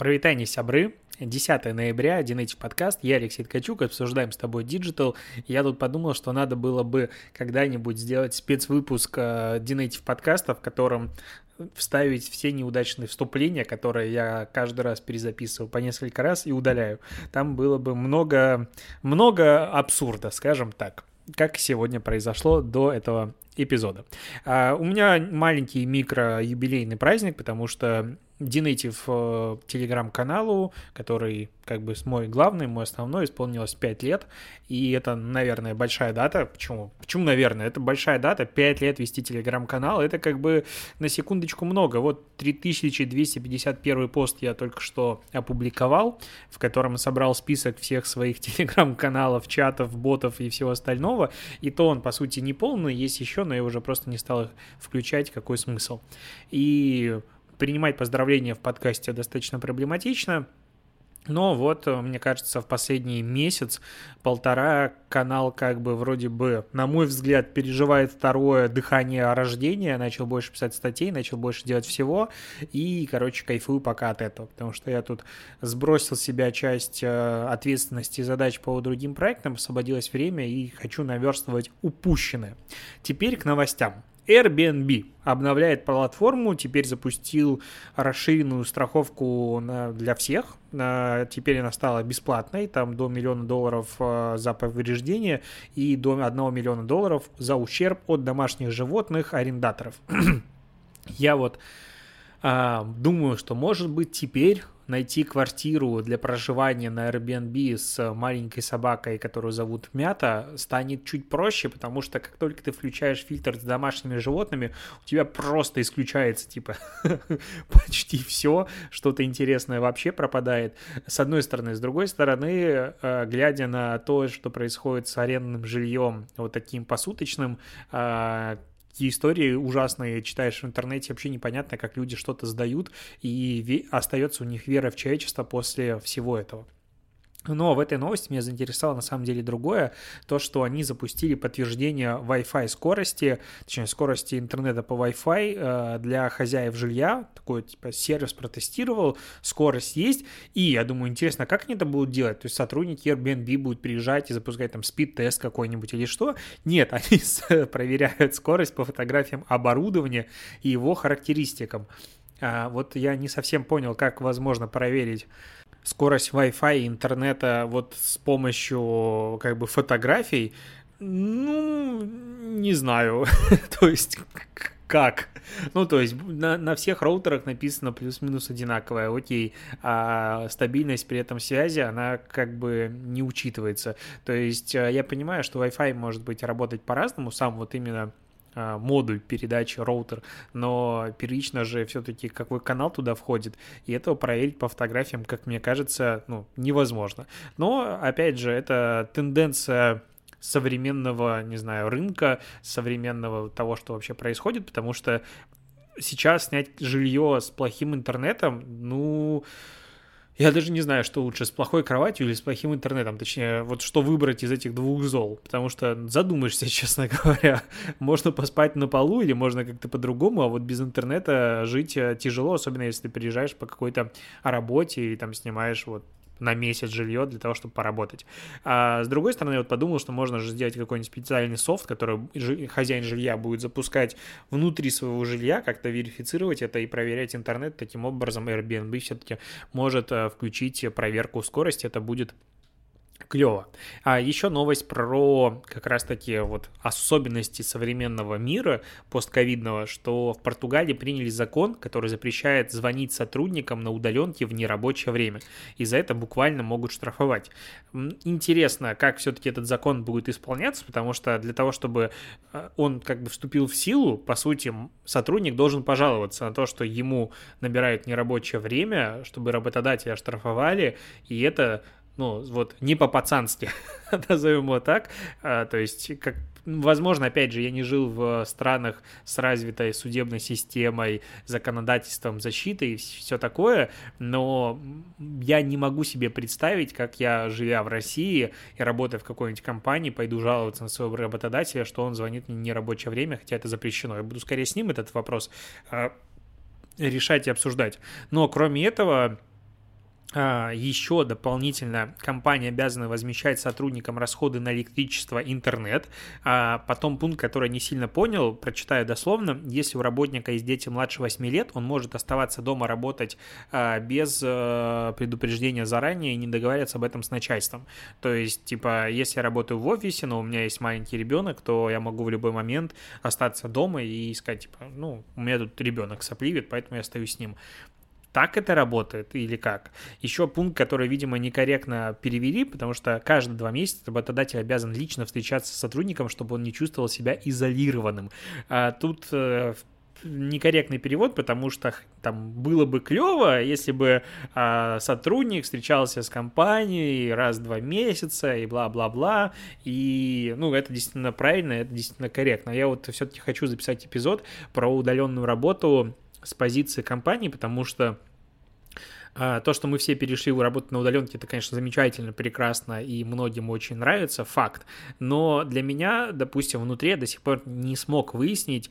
Прывітанне, сябры, 10 ноября, DNative подкаст, я Алексей Ткачук, обсуждаем с тобой digital. Я тут подумал, что надо было бы когда-нибудь сделать спецвыпуск DNative подкаста, в котором вставить все неудачные вступления, которые я каждый раз перезаписываю по несколько раз и удаляю. Там было бы много, много абсурда, скажем так как сегодня произошло до этого эпизода. А, у меня маленький микро-юбилейный праздник, потому что DNative э, телеграм-каналу, который как бы мой главный, мой основной, исполнилось 5 лет, и это, наверное, большая дата. Почему? Почему, наверное? Это большая дата, 5 лет вести телеграм-канал, это как бы на секундочку много. Вот 3251 пост я только что опубликовал, в котором собрал список всех своих телеграм-каналов, чатов, ботов и всего остального, и то он, по сути, не полный, есть еще, но я уже просто не стал их включать, какой смысл. И принимать поздравления в подкасте достаточно проблематично. Но вот, э, мне кажется, в последний месяц, полтора канал как бы вроде бы, на мой взгляд, переживает второе дыхание рождения, начал больше писать статей, начал больше делать всего, и, короче, кайфую пока от этого, потому что я тут сбросил с себя часть э, ответственности и задач по другим проектам, освободилось время и хочу наверстывать упущенное. Теперь к новостям. Airbnb обновляет платформу, теперь запустил расширенную страховку для всех. Теперь она стала бесплатной, там до миллиона долларов а, за повреждение и до 1 миллиона долларов за ущерб от домашних животных арендаторов. Я вот думаю, что может быть теперь найти квартиру для проживания на Airbnb с маленькой собакой, которую зовут Мята, станет чуть проще, потому что как только ты включаешь фильтр с домашними животными, у тебя просто исключается, типа, почти все, что-то интересное вообще пропадает. С одной стороны. С другой стороны, э, глядя на то, что происходит с арендным жильем, вот таким посуточным, э, такие истории ужасные читаешь в интернете, вообще непонятно, как люди что-то сдают, и остается у них вера в человечество после всего этого. Но в этой новости меня заинтересовало на самом деле другое, то, что они запустили подтверждение Wi-Fi скорости, точнее скорости интернета по Wi-Fi э, для хозяев жилья, такой типа сервис протестировал, скорость есть, и я думаю, интересно, как они это будут делать, то есть сотрудники Airbnb будут приезжать и запускать там спид-тест какой-нибудь или что? Нет, они проверяют скорость по фотографиям оборудования и его характеристикам. А, вот я не совсем понял, как возможно проверить скорость Wi-Fi и интернета вот с помощью как бы фотографий, ну, не знаю. то есть, как? Ну, то есть, на, на всех роутерах написано плюс-минус одинаковое, окей, а стабильность при этом связи, она как бы не учитывается. То есть, э, я понимаю, что Wi-Fi может быть работать по-разному, сам вот именно модуль передачи, роутер, но первично же все-таки какой канал туда входит, и этого проверить по фотографиям, как мне кажется, ну, невозможно. Но, опять же, это тенденция современного, не знаю, рынка, современного того, что вообще происходит, потому что сейчас снять жилье с плохим интернетом, ну, я даже не знаю, что лучше, с плохой кроватью или с плохим интернетом. Точнее, вот что выбрать из этих двух зол. Потому что задумаешься, честно говоря. Можно поспать на полу или можно как-то по-другому, а вот без интернета жить э, тяжело, особенно если ты приезжаешь по какой-то работе и там снимаешь вот на месяц жилье для того, чтобы поработать. А с другой стороны, я вот подумал, что можно же сделать какой-нибудь специальный софт, который хозяин жилья будет запускать внутри своего жилья, как-то верифицировать это и проверять интернет. Таким образом, Airbnb все-таки может э, включить проверку скорости. Это будет клево. А еще новость про как раз-таки вот особенности современного мира постковидного, что в Португалии приняли закон, который запрещает звонить сотрудникам на удаленке в нерабочее время. И за это буквально могут штрафовать. Интересно, как все-таки этот закон будет исполняться, потому что для того, чтобы э, он как бы вступил в силу, по сути, сотрудник должен пожаловаться на то, что ему набирают нерабочее время, чтобы работодателя штрафовали, и это ну, вот не по-пацански, назовем его так, а, то есть, как, возможно, опять же, я не жил в странах с развитой судебной системой, законодательством защиты и все такое, но я не могу себе представить, как я, живя в России и работая в какой-нибудь компании, пойду жаловаться на своего работодателя, что он звонит мне не рабочее время, хотя это запрещено. Я буду скорее с ним этот вопрос а, решать и обсуждать. Но кроме этого, еще дополнительно компания обязана возмещать сотрудникам расходы на электричество, интернет. А потом пункт, который я не сильно понял, прочитаю дословно. Если у работника есть дети младше 8 лет, он может оставаться дома работать а, без э, предупреждения заранее и не договариваться об этом с начальством. То есть, типа, если я работаю в офисе, но у меня есть маленький ребенок, то я могу в любой момент остаться дома и сказать, типа, ну, у меня тут ребенок сопливит, поэтому я остаюсь с ним так это работает или как? Еще пункт, который, видимо, некорректно перевели, потому что каждые два месяца работодатель обязан лично встречаться с сотрудником, чтобы он не чувствовал себя изолированным. А тут э, некорректный перевод, потому что там было бы клево, если бы э, сотрудник встречался с компанией раз в два месяца и бла-бла-бла, и, ну, это действительно правильно, это действительно корректно. Я вот все-таки хочу записать эпизод про удаленную работу с позиции компании, потому что а, то, что мы все перешли в работу на удаленке, это, конечно, замечательно, прекрасно и многим очень нравится, факт. Но для меня, допустим, внутри я до сих пор не смог выяснить,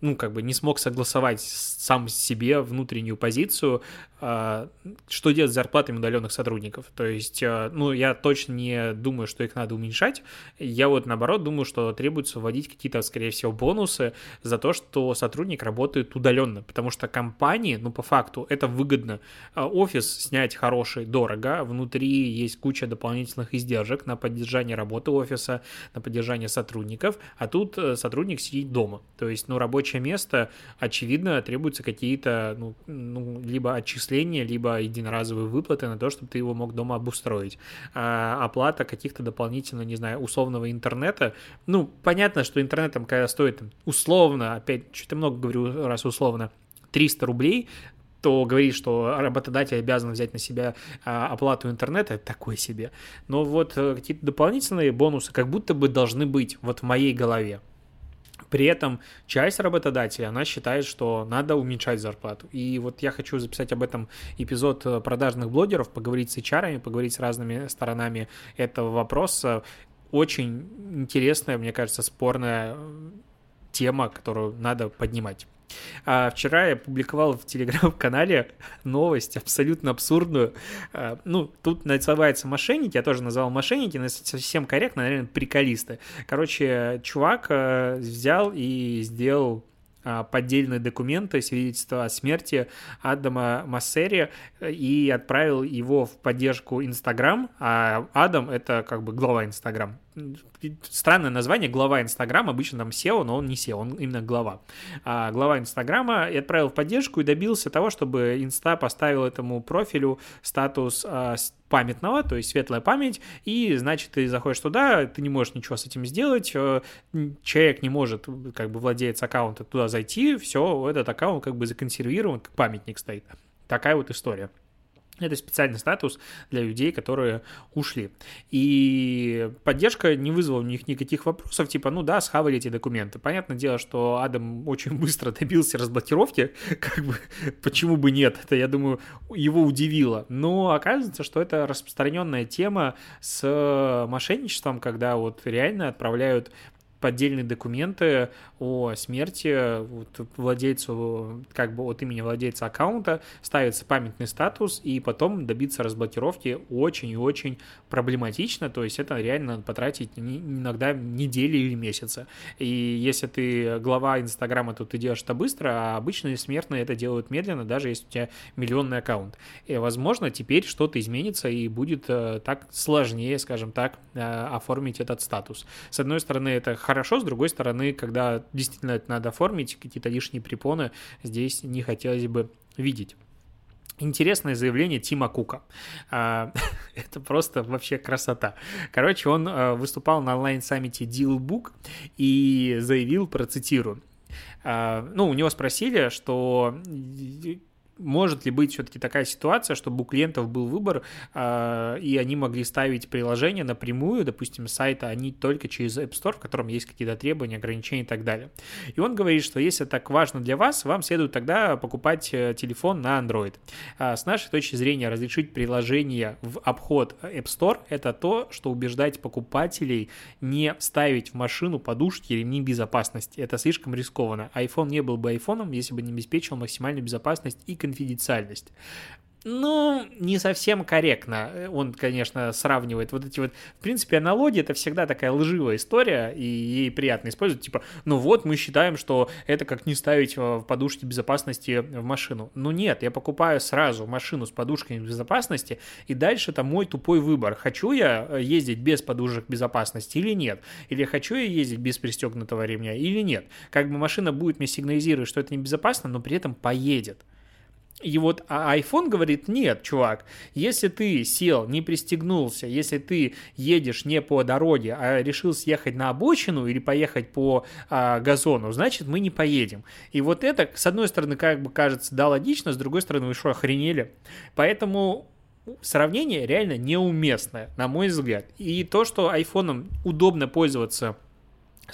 ну, как бы не смог согласовать сам себе внутреннюю позицию, а, что делать с зарплатами удаленных сотрудников. То есть, а, ну, я точно не думаю, что их надо уменьшать. Я вот, наоборот, думаю, что требуется вводить какие-то, скорее всего, бонусы за то, что сотрудник работает удаленно, потому что компании, ну, по факту, это выгодно. А, офис снять хороший, дорого, внутри есть куча дополнительных издержек на поддержание работы офиса, на поддержание сотрудников, а тут э, сотрудник сидит дома. То есть, ну, рабочий рабочее место, очевидно, требуются какие-то, ну, ну, либо отчисления, либо единоразовые выплаты на то, чтобы ты его мог дома обустроить. А оплата каких-то дополнительно, не знаю, условного интернета. Ну, понятно, что интернетом, когда стоит условно, опять, что-то много говорю раз условно, 300 рублей, то говорит, что работодатель обязан взять на себя а, оплату интернета, это такое себе. Но вот э, какие-то дополнительные бонусы как будто бы должны быть вот в моей голове. При этом часть работодателей, она считает, что надо уменьшать зарплату. И вот я хочу записать об этом эпизод э, продажных блогеров, поговорить с HR, поговорить с разными сторонами этого вопроса. Очень интересная, мне кажется, спорная тема, которую надо поднимать. А вчера я публиковал в телеграм-канале новость абсолютно абсурдную. А, ну, тут называется мошенники, я тоже назвал мошенники, но совсем корректно, наверное, приколисты. Короче, чувак э, взял и сделал а, поддельные документы, свидетельство о смерти Адама Массери и отправил его в поддержку Инстаграм, а Адам — это как бы глава Инстаграм странное название, глава Инстаграма, обычно там SEO, но он не SEO, он именно глава. А глава Инстаграма и отправил в поддержку и добился того, чтобы Инста поставил этому профилю статус а, памятного, то есть светлая память, и, значит, ты заходишь туда, ты не можешь ничего с этим сделать, э, человек не может, как бы, владелец аккаунта туда зайти, все, этот аккаунт как бы законсервирован, как памятник стоит. Такая вот история. Это специальный статус для людей, которые ушли. И поддержка не вызвала у них никаких вопросов, типа, ну да, схавали эти документы. Понятное дело, что Адам очень быстро добился разблокировки, как бы, почему бы нет, это, я думаю, его удивило. Но оказывается, что это распространенная тема с мошенничеством, когда вот реально отправляют поддельные документы о смерти вот, владельцу, как бы от имени владельца аккаунта, ставится памятный статус, и потом добиться разблокировки очень и очень проблематично, то есть это реально надо потратить иногда недели или месяца. И если ты глава Инстаграма, то ты делаешь это быстро, а обычные смертные это делают медленно, даже если у тебя миллионный аккаунт. И, возможно, теперь что-то изменится и будет э, так сложнее, скажем так, э, оформить этот статус. С одной стороны, это хорошо, с другой стороны, когда действительно это надо оформить, какие-то лишние препоны здесь не хотелось бы видеть. Интересное заявление Тима Кука. А, это просто вообще красота. Короче, он а, выступал на онлайн-саммите Dealbook и заявил, процитирую, а, ну, у него спросили, что может ли быть все-таки такая ситуация, чтобы у клиентов был выбор, э, и они могли ставить приложение напрямую, допустим, с сайта, а не только через App Store, в котором есть какие-то требования, ограничения и так далее. И он говорит, что если так важно для вас, вам следует тогда покупать э, телефон на Android. А с нашей точки зрения, разрешить приложение в обход App Store – это то, что убеждать покупателей не ставить в машину подушки ремни безопасности. Это слишком рискованно. iPhone не был бы iPhone, если бы не обеспечил максимальную безопасность и конфиденциальность. ну, не совсем корректно. Он, конечно, сравнивает вот эти вот... В принципе, аналогии — это всегда такая лживая история, и ей приятно использовать. Типа, ну вот, мы считаем, что это как не ставить в подушки безопасности в машину. Ну нет, я покупаю сразу машину с подушками безопасности, и дальше это мой тупой выбор. Хочу я ездить без подушек безопасности или нет? Или хочу я ездить без пристегнутого ремня или нет? Как бы машина будет мне сигнализировать, что это небезопасно, но при этом поедет. И вот а iPhone говорит, нет, чувак, если ты сел, не пристегнулся, если ты едешь не по дороге, а решил съехать на обочину или поехать по а, газону, значит, мы не поедем. И вот это, с одной стороны, как бы кажется, да, логично, с другой стороны, вы что, охренели? Поэтому сравнение реально неуместное, на мой взгляд. И то, что iPhone удобно пользоваться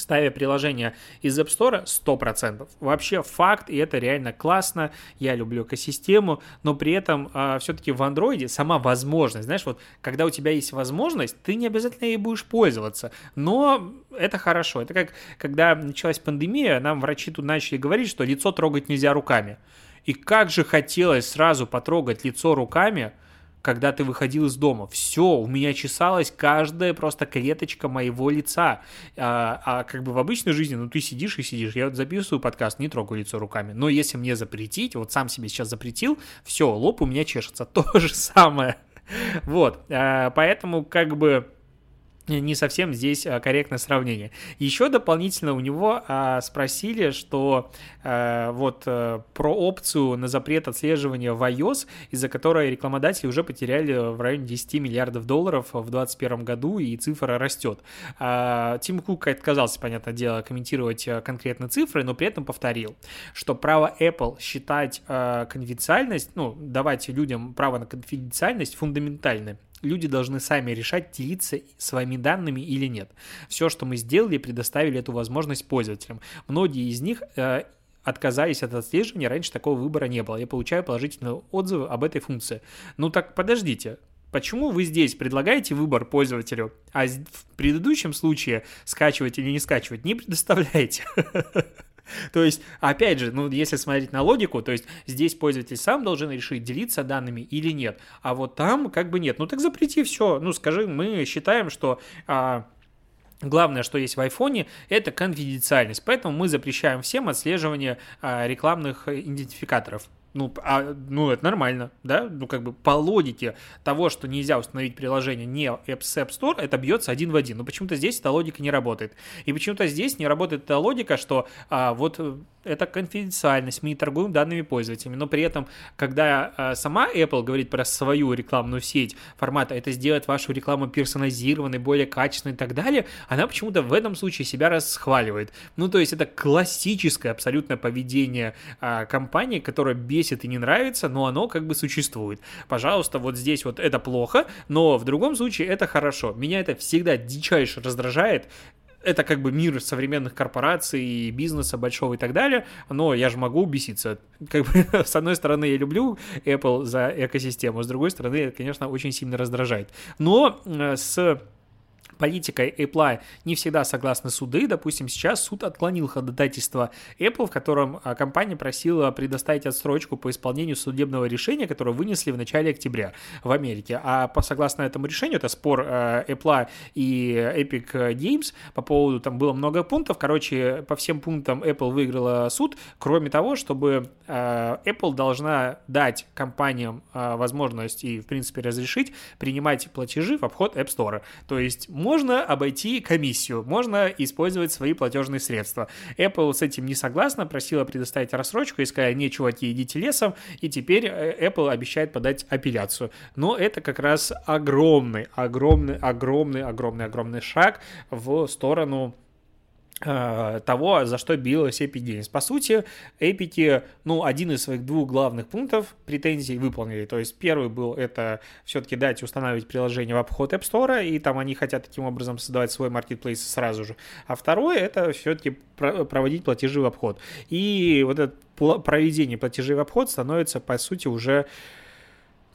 ставя приложение из App Store 100%. Вообще факт, и это реально классно, я люблю экосистему, но при этом э, все-таки в Android сама возможность, знаешь, вот когда у тебя есть возможность, ты не обязательно ей будешь пользоваться, но это хорошо. Это как когда началась пандемия, нам врачи тут начали говорить, что лицо трогать нельзя руками. И как же хотелось сразу потрогать лицо руками, когда ты выходил из дома. Все, у меня чесалась каждая просто клеточка моего лица. А, а как бы в обычной жизни, ну ты сидишь и сидишь. Я вот записываю подкаст, не трогаю лицо руками. Но если мне запретить, вот сам себе сейчас запретил, все, лоб у меня чешется. То же самое. Вот, а, поэтому как бы не совсем здесь а, корректное сравнение. Еще дополнительно у него а, спросили, что а, вот а, про опцию на запрет отслеживания в iOS, из-за которой рекламодатели уже потеряли в районе 10 миллиардов долларов в 2021 году, и цифра растет. А, Тим Кук отказался, понятное дело, комментировать а, конкретно цифры, но при этом повторил, что право Apple считать конфиденциальность, ну, давать людям право на конфиденциальность фундаментальное люди должны сами решать, делиться своими данными или нет. Все, что мы сделали, предоставили эту возможность пользователям. Многие из них э, отказались от отслеживания, раньше такого выбора не было. Я получаю положительные отзывы об этой функции. Ну так подождите, Почему вы здесь предлагаете выбор пользователю, а в предыдущем случае скачивать или не скачивать не предоставляете? То есть, опять же, ну, если смотреть на логику, то есть здесь пользователь сам должен решить, делиться данными или нет. А вот там как бы нет. Ну, так запрети все. Ну, скажи, мы считаем, что... А, Главное, что есть в айфоне, это конфиденциальность. Поэтому мы запрещаем всем отслеживание а, рекламных идентификаторов. Ну, а, ну, это нормально, да? Ну, как бы по логике того, что нельзя установить приложение не в App Store, это бьется один в один. Но почему-то здесь эта логика не работает. И почему-то здесь не работает эта логика, что а, вот это конфиденциальность, мы не торгуем данными пользователями, но при этом, когда э, сама Apple говорит про свою рекламную сеть формата, это сделать вашу рекламу персонализированной, более качественной и так далее, она почему-то в этом случае себя расхваливает. Ну, то есть это классическое абсолютно поведение э, компании, которое бесит и не нравится, но оно как бы существует. Пожалуйста, вот здесь вот это плохо, но в другом случае это хорошо. Меня это всегда дичайше раздражает, это как бы мир современных корпораций, бизнеса большого и так далее, но я же могу беситься. Как бы, с одной стороны, я люблю Apple за экосистему, с другой стороны, это, конечно, очень сильно раздражает. Но э, с политикой Apple не всегда согласны суды. Допустим, сейчас суд отклонил ходатайство Apple, в котором а, компания просила предоставить отсрочку по исполнению судебного решения, которое вынесли в начале октября в Америке. А по, согласно этому решению, это спор а, Apple и Epic Games по поводу, там было много пунктов, короче, по всем пунктам Apple выиграла суд, кроме того, чтобы а, Apple должна дать компаниям возможность и, в принципе, разрешить принимать платежи в обход App Store. То есть можно обойти комиссию, можно использовать свои платежные средства. Apple с этим не согласна, просила предоставить рассрочку и сказала, не, чуваки, идите лесом, и теперь э, Apple обещает подать апелляцию. Но это как раз огромный, огромный, огромный, огромный, огромный шаг в сторону того, за что билась Epic Games. По сути, эпики, ну, один из своих двух главных пунктов претензий выполнили. То есть первый был это все-таки дать устанавливать приложение в обход App Store, и там они хотят таким образом создавать свой маркетплейс сразу же. А второе это все-таки проводить платежи в обход. И вот это проведение платежей в обход становится, по сути, уже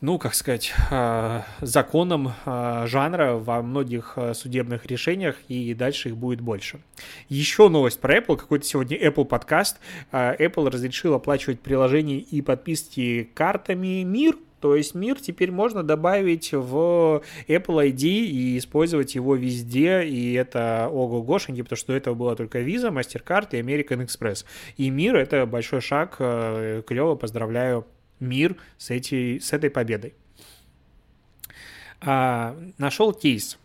ну, как сказать, а, законом а, жанра во многих а, судебных решениях, и дальше их будет больше. Еще новость про Apple, какой-то сегодня Apple подкаст. Apple разрешил оплачивать приложения и подписки картами МИР, То есть мир теперь можно добавить в Apple ID и использовать его везде, и это ого-гошеньки, потому что это была только Visa, MasterCard и American Express. И мир — это большой шаг, э, клево, поздравляю мир с, эти, с этой победой. А, нашел кейс,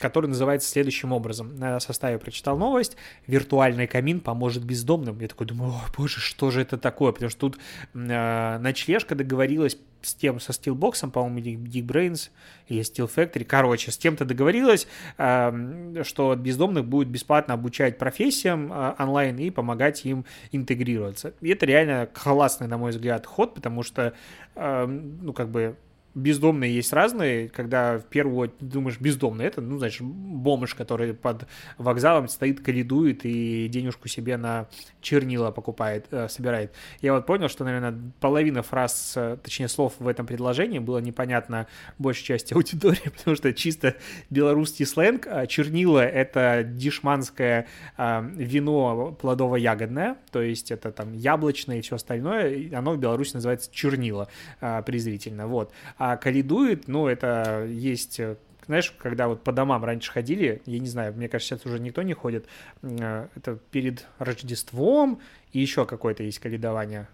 который называется следующим образом. На составе прочитал новость. Виртуальный камин поможет бездомным. Я такой думаю, о боже, что же это такое? Потому что тут э, ночлежка договорилась с тем, со Steelbox, по-моему, Geekbrains или Steel Factory, короче, с тем-то договорилась, э, что бездомных будет бесплатно обучать профессиям э, онлайн и помогать им интегрироваться. И это реально классный, на мой взгляд, ход, потому что, э, ну, как бы, бездомные есть разные, когда в первую очередь думаешь бездомный, это, ну, значит, бомж, который под вокзалом стоит, коридует и денежку себе на чернила покупает, э, собирает. Я вот понял, что, наверное, половина фраз, э, точнее, слов в этом предложении было непонятно большей части аудитории, потому что чисто белорусский сленг, а чернила — это дешманское э, вино плодово-ягодное, то есть это там яблочное и все остальное, оно в Беларуси называется чернила презрительно, вот. А калидует, ну, это есть э, знаешь, когда вот по домам раньше ходили, я не знаю, мне кажется, сейчас уже никто не ходит, э, это перед Рождеством и еще какое-то есть калидование,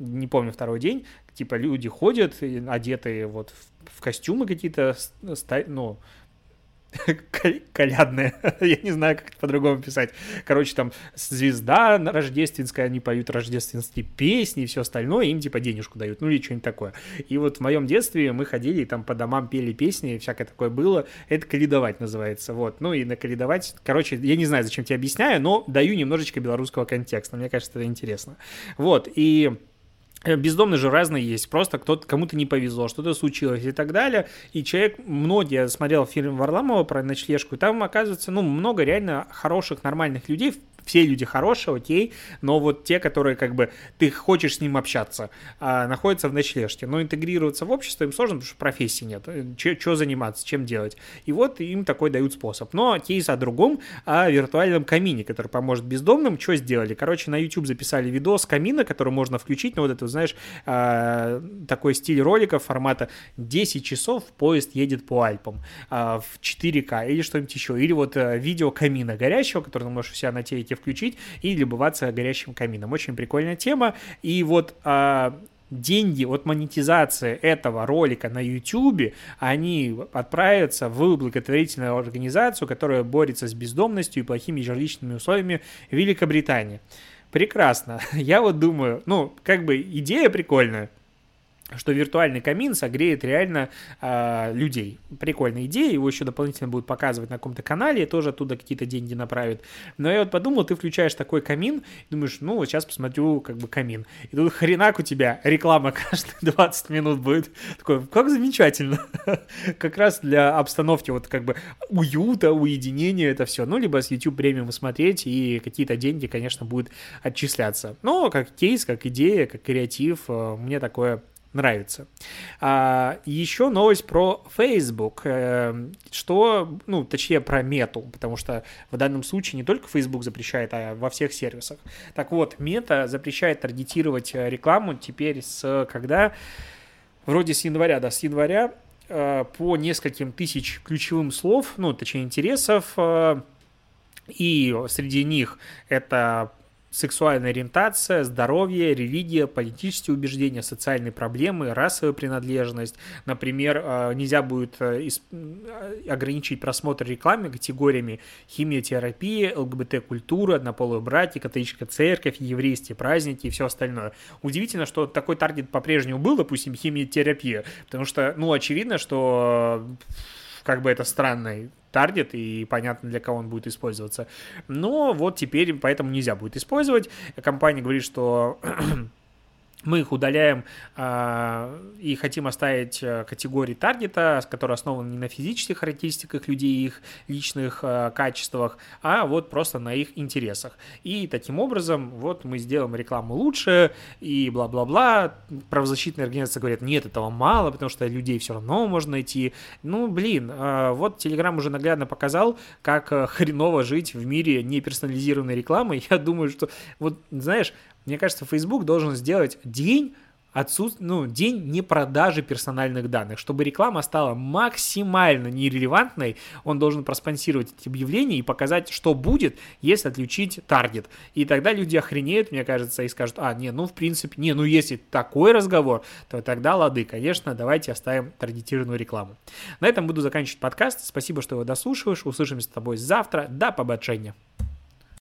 не помню второй день, типа люди ходят, одетые вот в, в костюмы какие-то, ну, колядные, я не знаю, как это по-другому писать. Короче, там звезда рождественская, они поют рождественские песни и все остальное, им типа денежку дают, ну или что-нибудь такое. И вот в моем детстве мы ходили там по домам пели песни, и всякое такое было. Это каледовать называется, вот. Ну и на каледовать, короче, я не знаю, зачем тебе объясняю, но даю немножечко белорусского контекста, мне кажется, это интересно. Вот, и бездомные же разные есть, просто кто-то кому-то не повезло, что-то случилось и так далее. И человек, многие, смотрел фильм Варламова про ночлежку, и там оказывается, ну, много реально хороших, нормальных людей, все люди хорошие, окей, но вот те, которые как бы ты хочешь с ним общаться, а, находятся в ночлежке, но интегрироваться в общество им сложно, потому что профессии нет, что заниматься, чем делать. И вот им такой дают способ. Но кейс о другом, о виртуальном камине, который поможет бездомным, что сделали? Короче, на YouTube записали видос камина, который можно включить, ну вот это, знаешь, а, такой стиль ролика формата 10 часов поезд едет по Альпам а, в 4К или что-нибудь еще, или вот э, видео камина горящего, который ты можешь себя на телеке включить и любоваться горящим камином. Очень прикольная тема. И вот а, деньги от монетизации этого ролика на YouTube, они отправятся в благотворительную организацию, которая борется с бездомностью и плохими жилищными условиями Великобритании. Прекрасно. Я вот думаю, ну, как бы идея прикольная, что виртуальный камин согреет реально э, людей. Прикольная идея, его еще дополнительно будут показывать на каком-то канале, тоже оттуда какие-то деньги направят. Но я вот подумал, ты включаешь такой камин, думаешь, ну, вот сейчас посмотрю как бы камин. И тут хренак у тебя реклама каждые 20 минут будет. Такой, как замечательно. как раз для обстановки вот как бы уюта, уединения это все. Ну, либо с YouTube премиум смотреть, и какие-то деньги, конечно, будут отчисляться. Но как кейс, как идея, как креатив, э, мне такое нравится. А, еще новость про Facebook, э, что, ну, точнее, про мету, потому что в данном случае не только Facebook запрещает, а во всех сервисах. Так вот, мета запрещает таргетировать э, рекламу теперь с когда? Вроде с января, да, с января э, по нескольким тысяч ключевым слов, ну, точнее, интересов, и среди них это сексуальная ориентация, здоровье, религия, политические убеждения, социальные проблемы, расовая принадлежность. Например, э, нельзя будет э, э, ограничить просмотр рекламы категориями химиотерапия, ЛГБТ-культура, однополые братья, католическая церковь, еврейские праздники и все остальное. Удивительно, что такой таргет по-прежнему был, допустим, химиотерапия, потому что, ну, очевидно, что как бы это странно таргет, и понятно, для кого он будет использоваться. Но вот теперь поэтому нельзя будет использовать. Компания говорит, что мы их удаляем э, и хотим оставить э, категории таргета, которые основаны не на физических характеристиках людей, их личных э, качествах, а вот просто на их интересах. И таким образом вот мы сделаем рекламу лучше и бла-бла-бла. Правозащитные организации говорят, нет, этого мало, потому что людей все равно можно найти. Ну, блин, э, вот Telegram уже наглядно показал, как э, хреново жить в мире неперсонализированной рекламы. Я думаю, что вот, знаешь, мне кажется, Facebook должен сделать день отсут... ну, день не продажи персональных данных. Чтобы реклама стала максимально нерелевантной, он должен проспонсировать эти объявления и показать, что будет, если отключить таргет. И тогда люди охренеют, мне кажется, и скажут, а, не, ну, в принципе, не, ну, если такой разговор, то тогда лады, конечно, давайте оставим таргетированную рекламу. На этом буду заканчивать подкаст. Спасибо, что его дослушиваешь. Услышимся с тобой завтра. До побачення.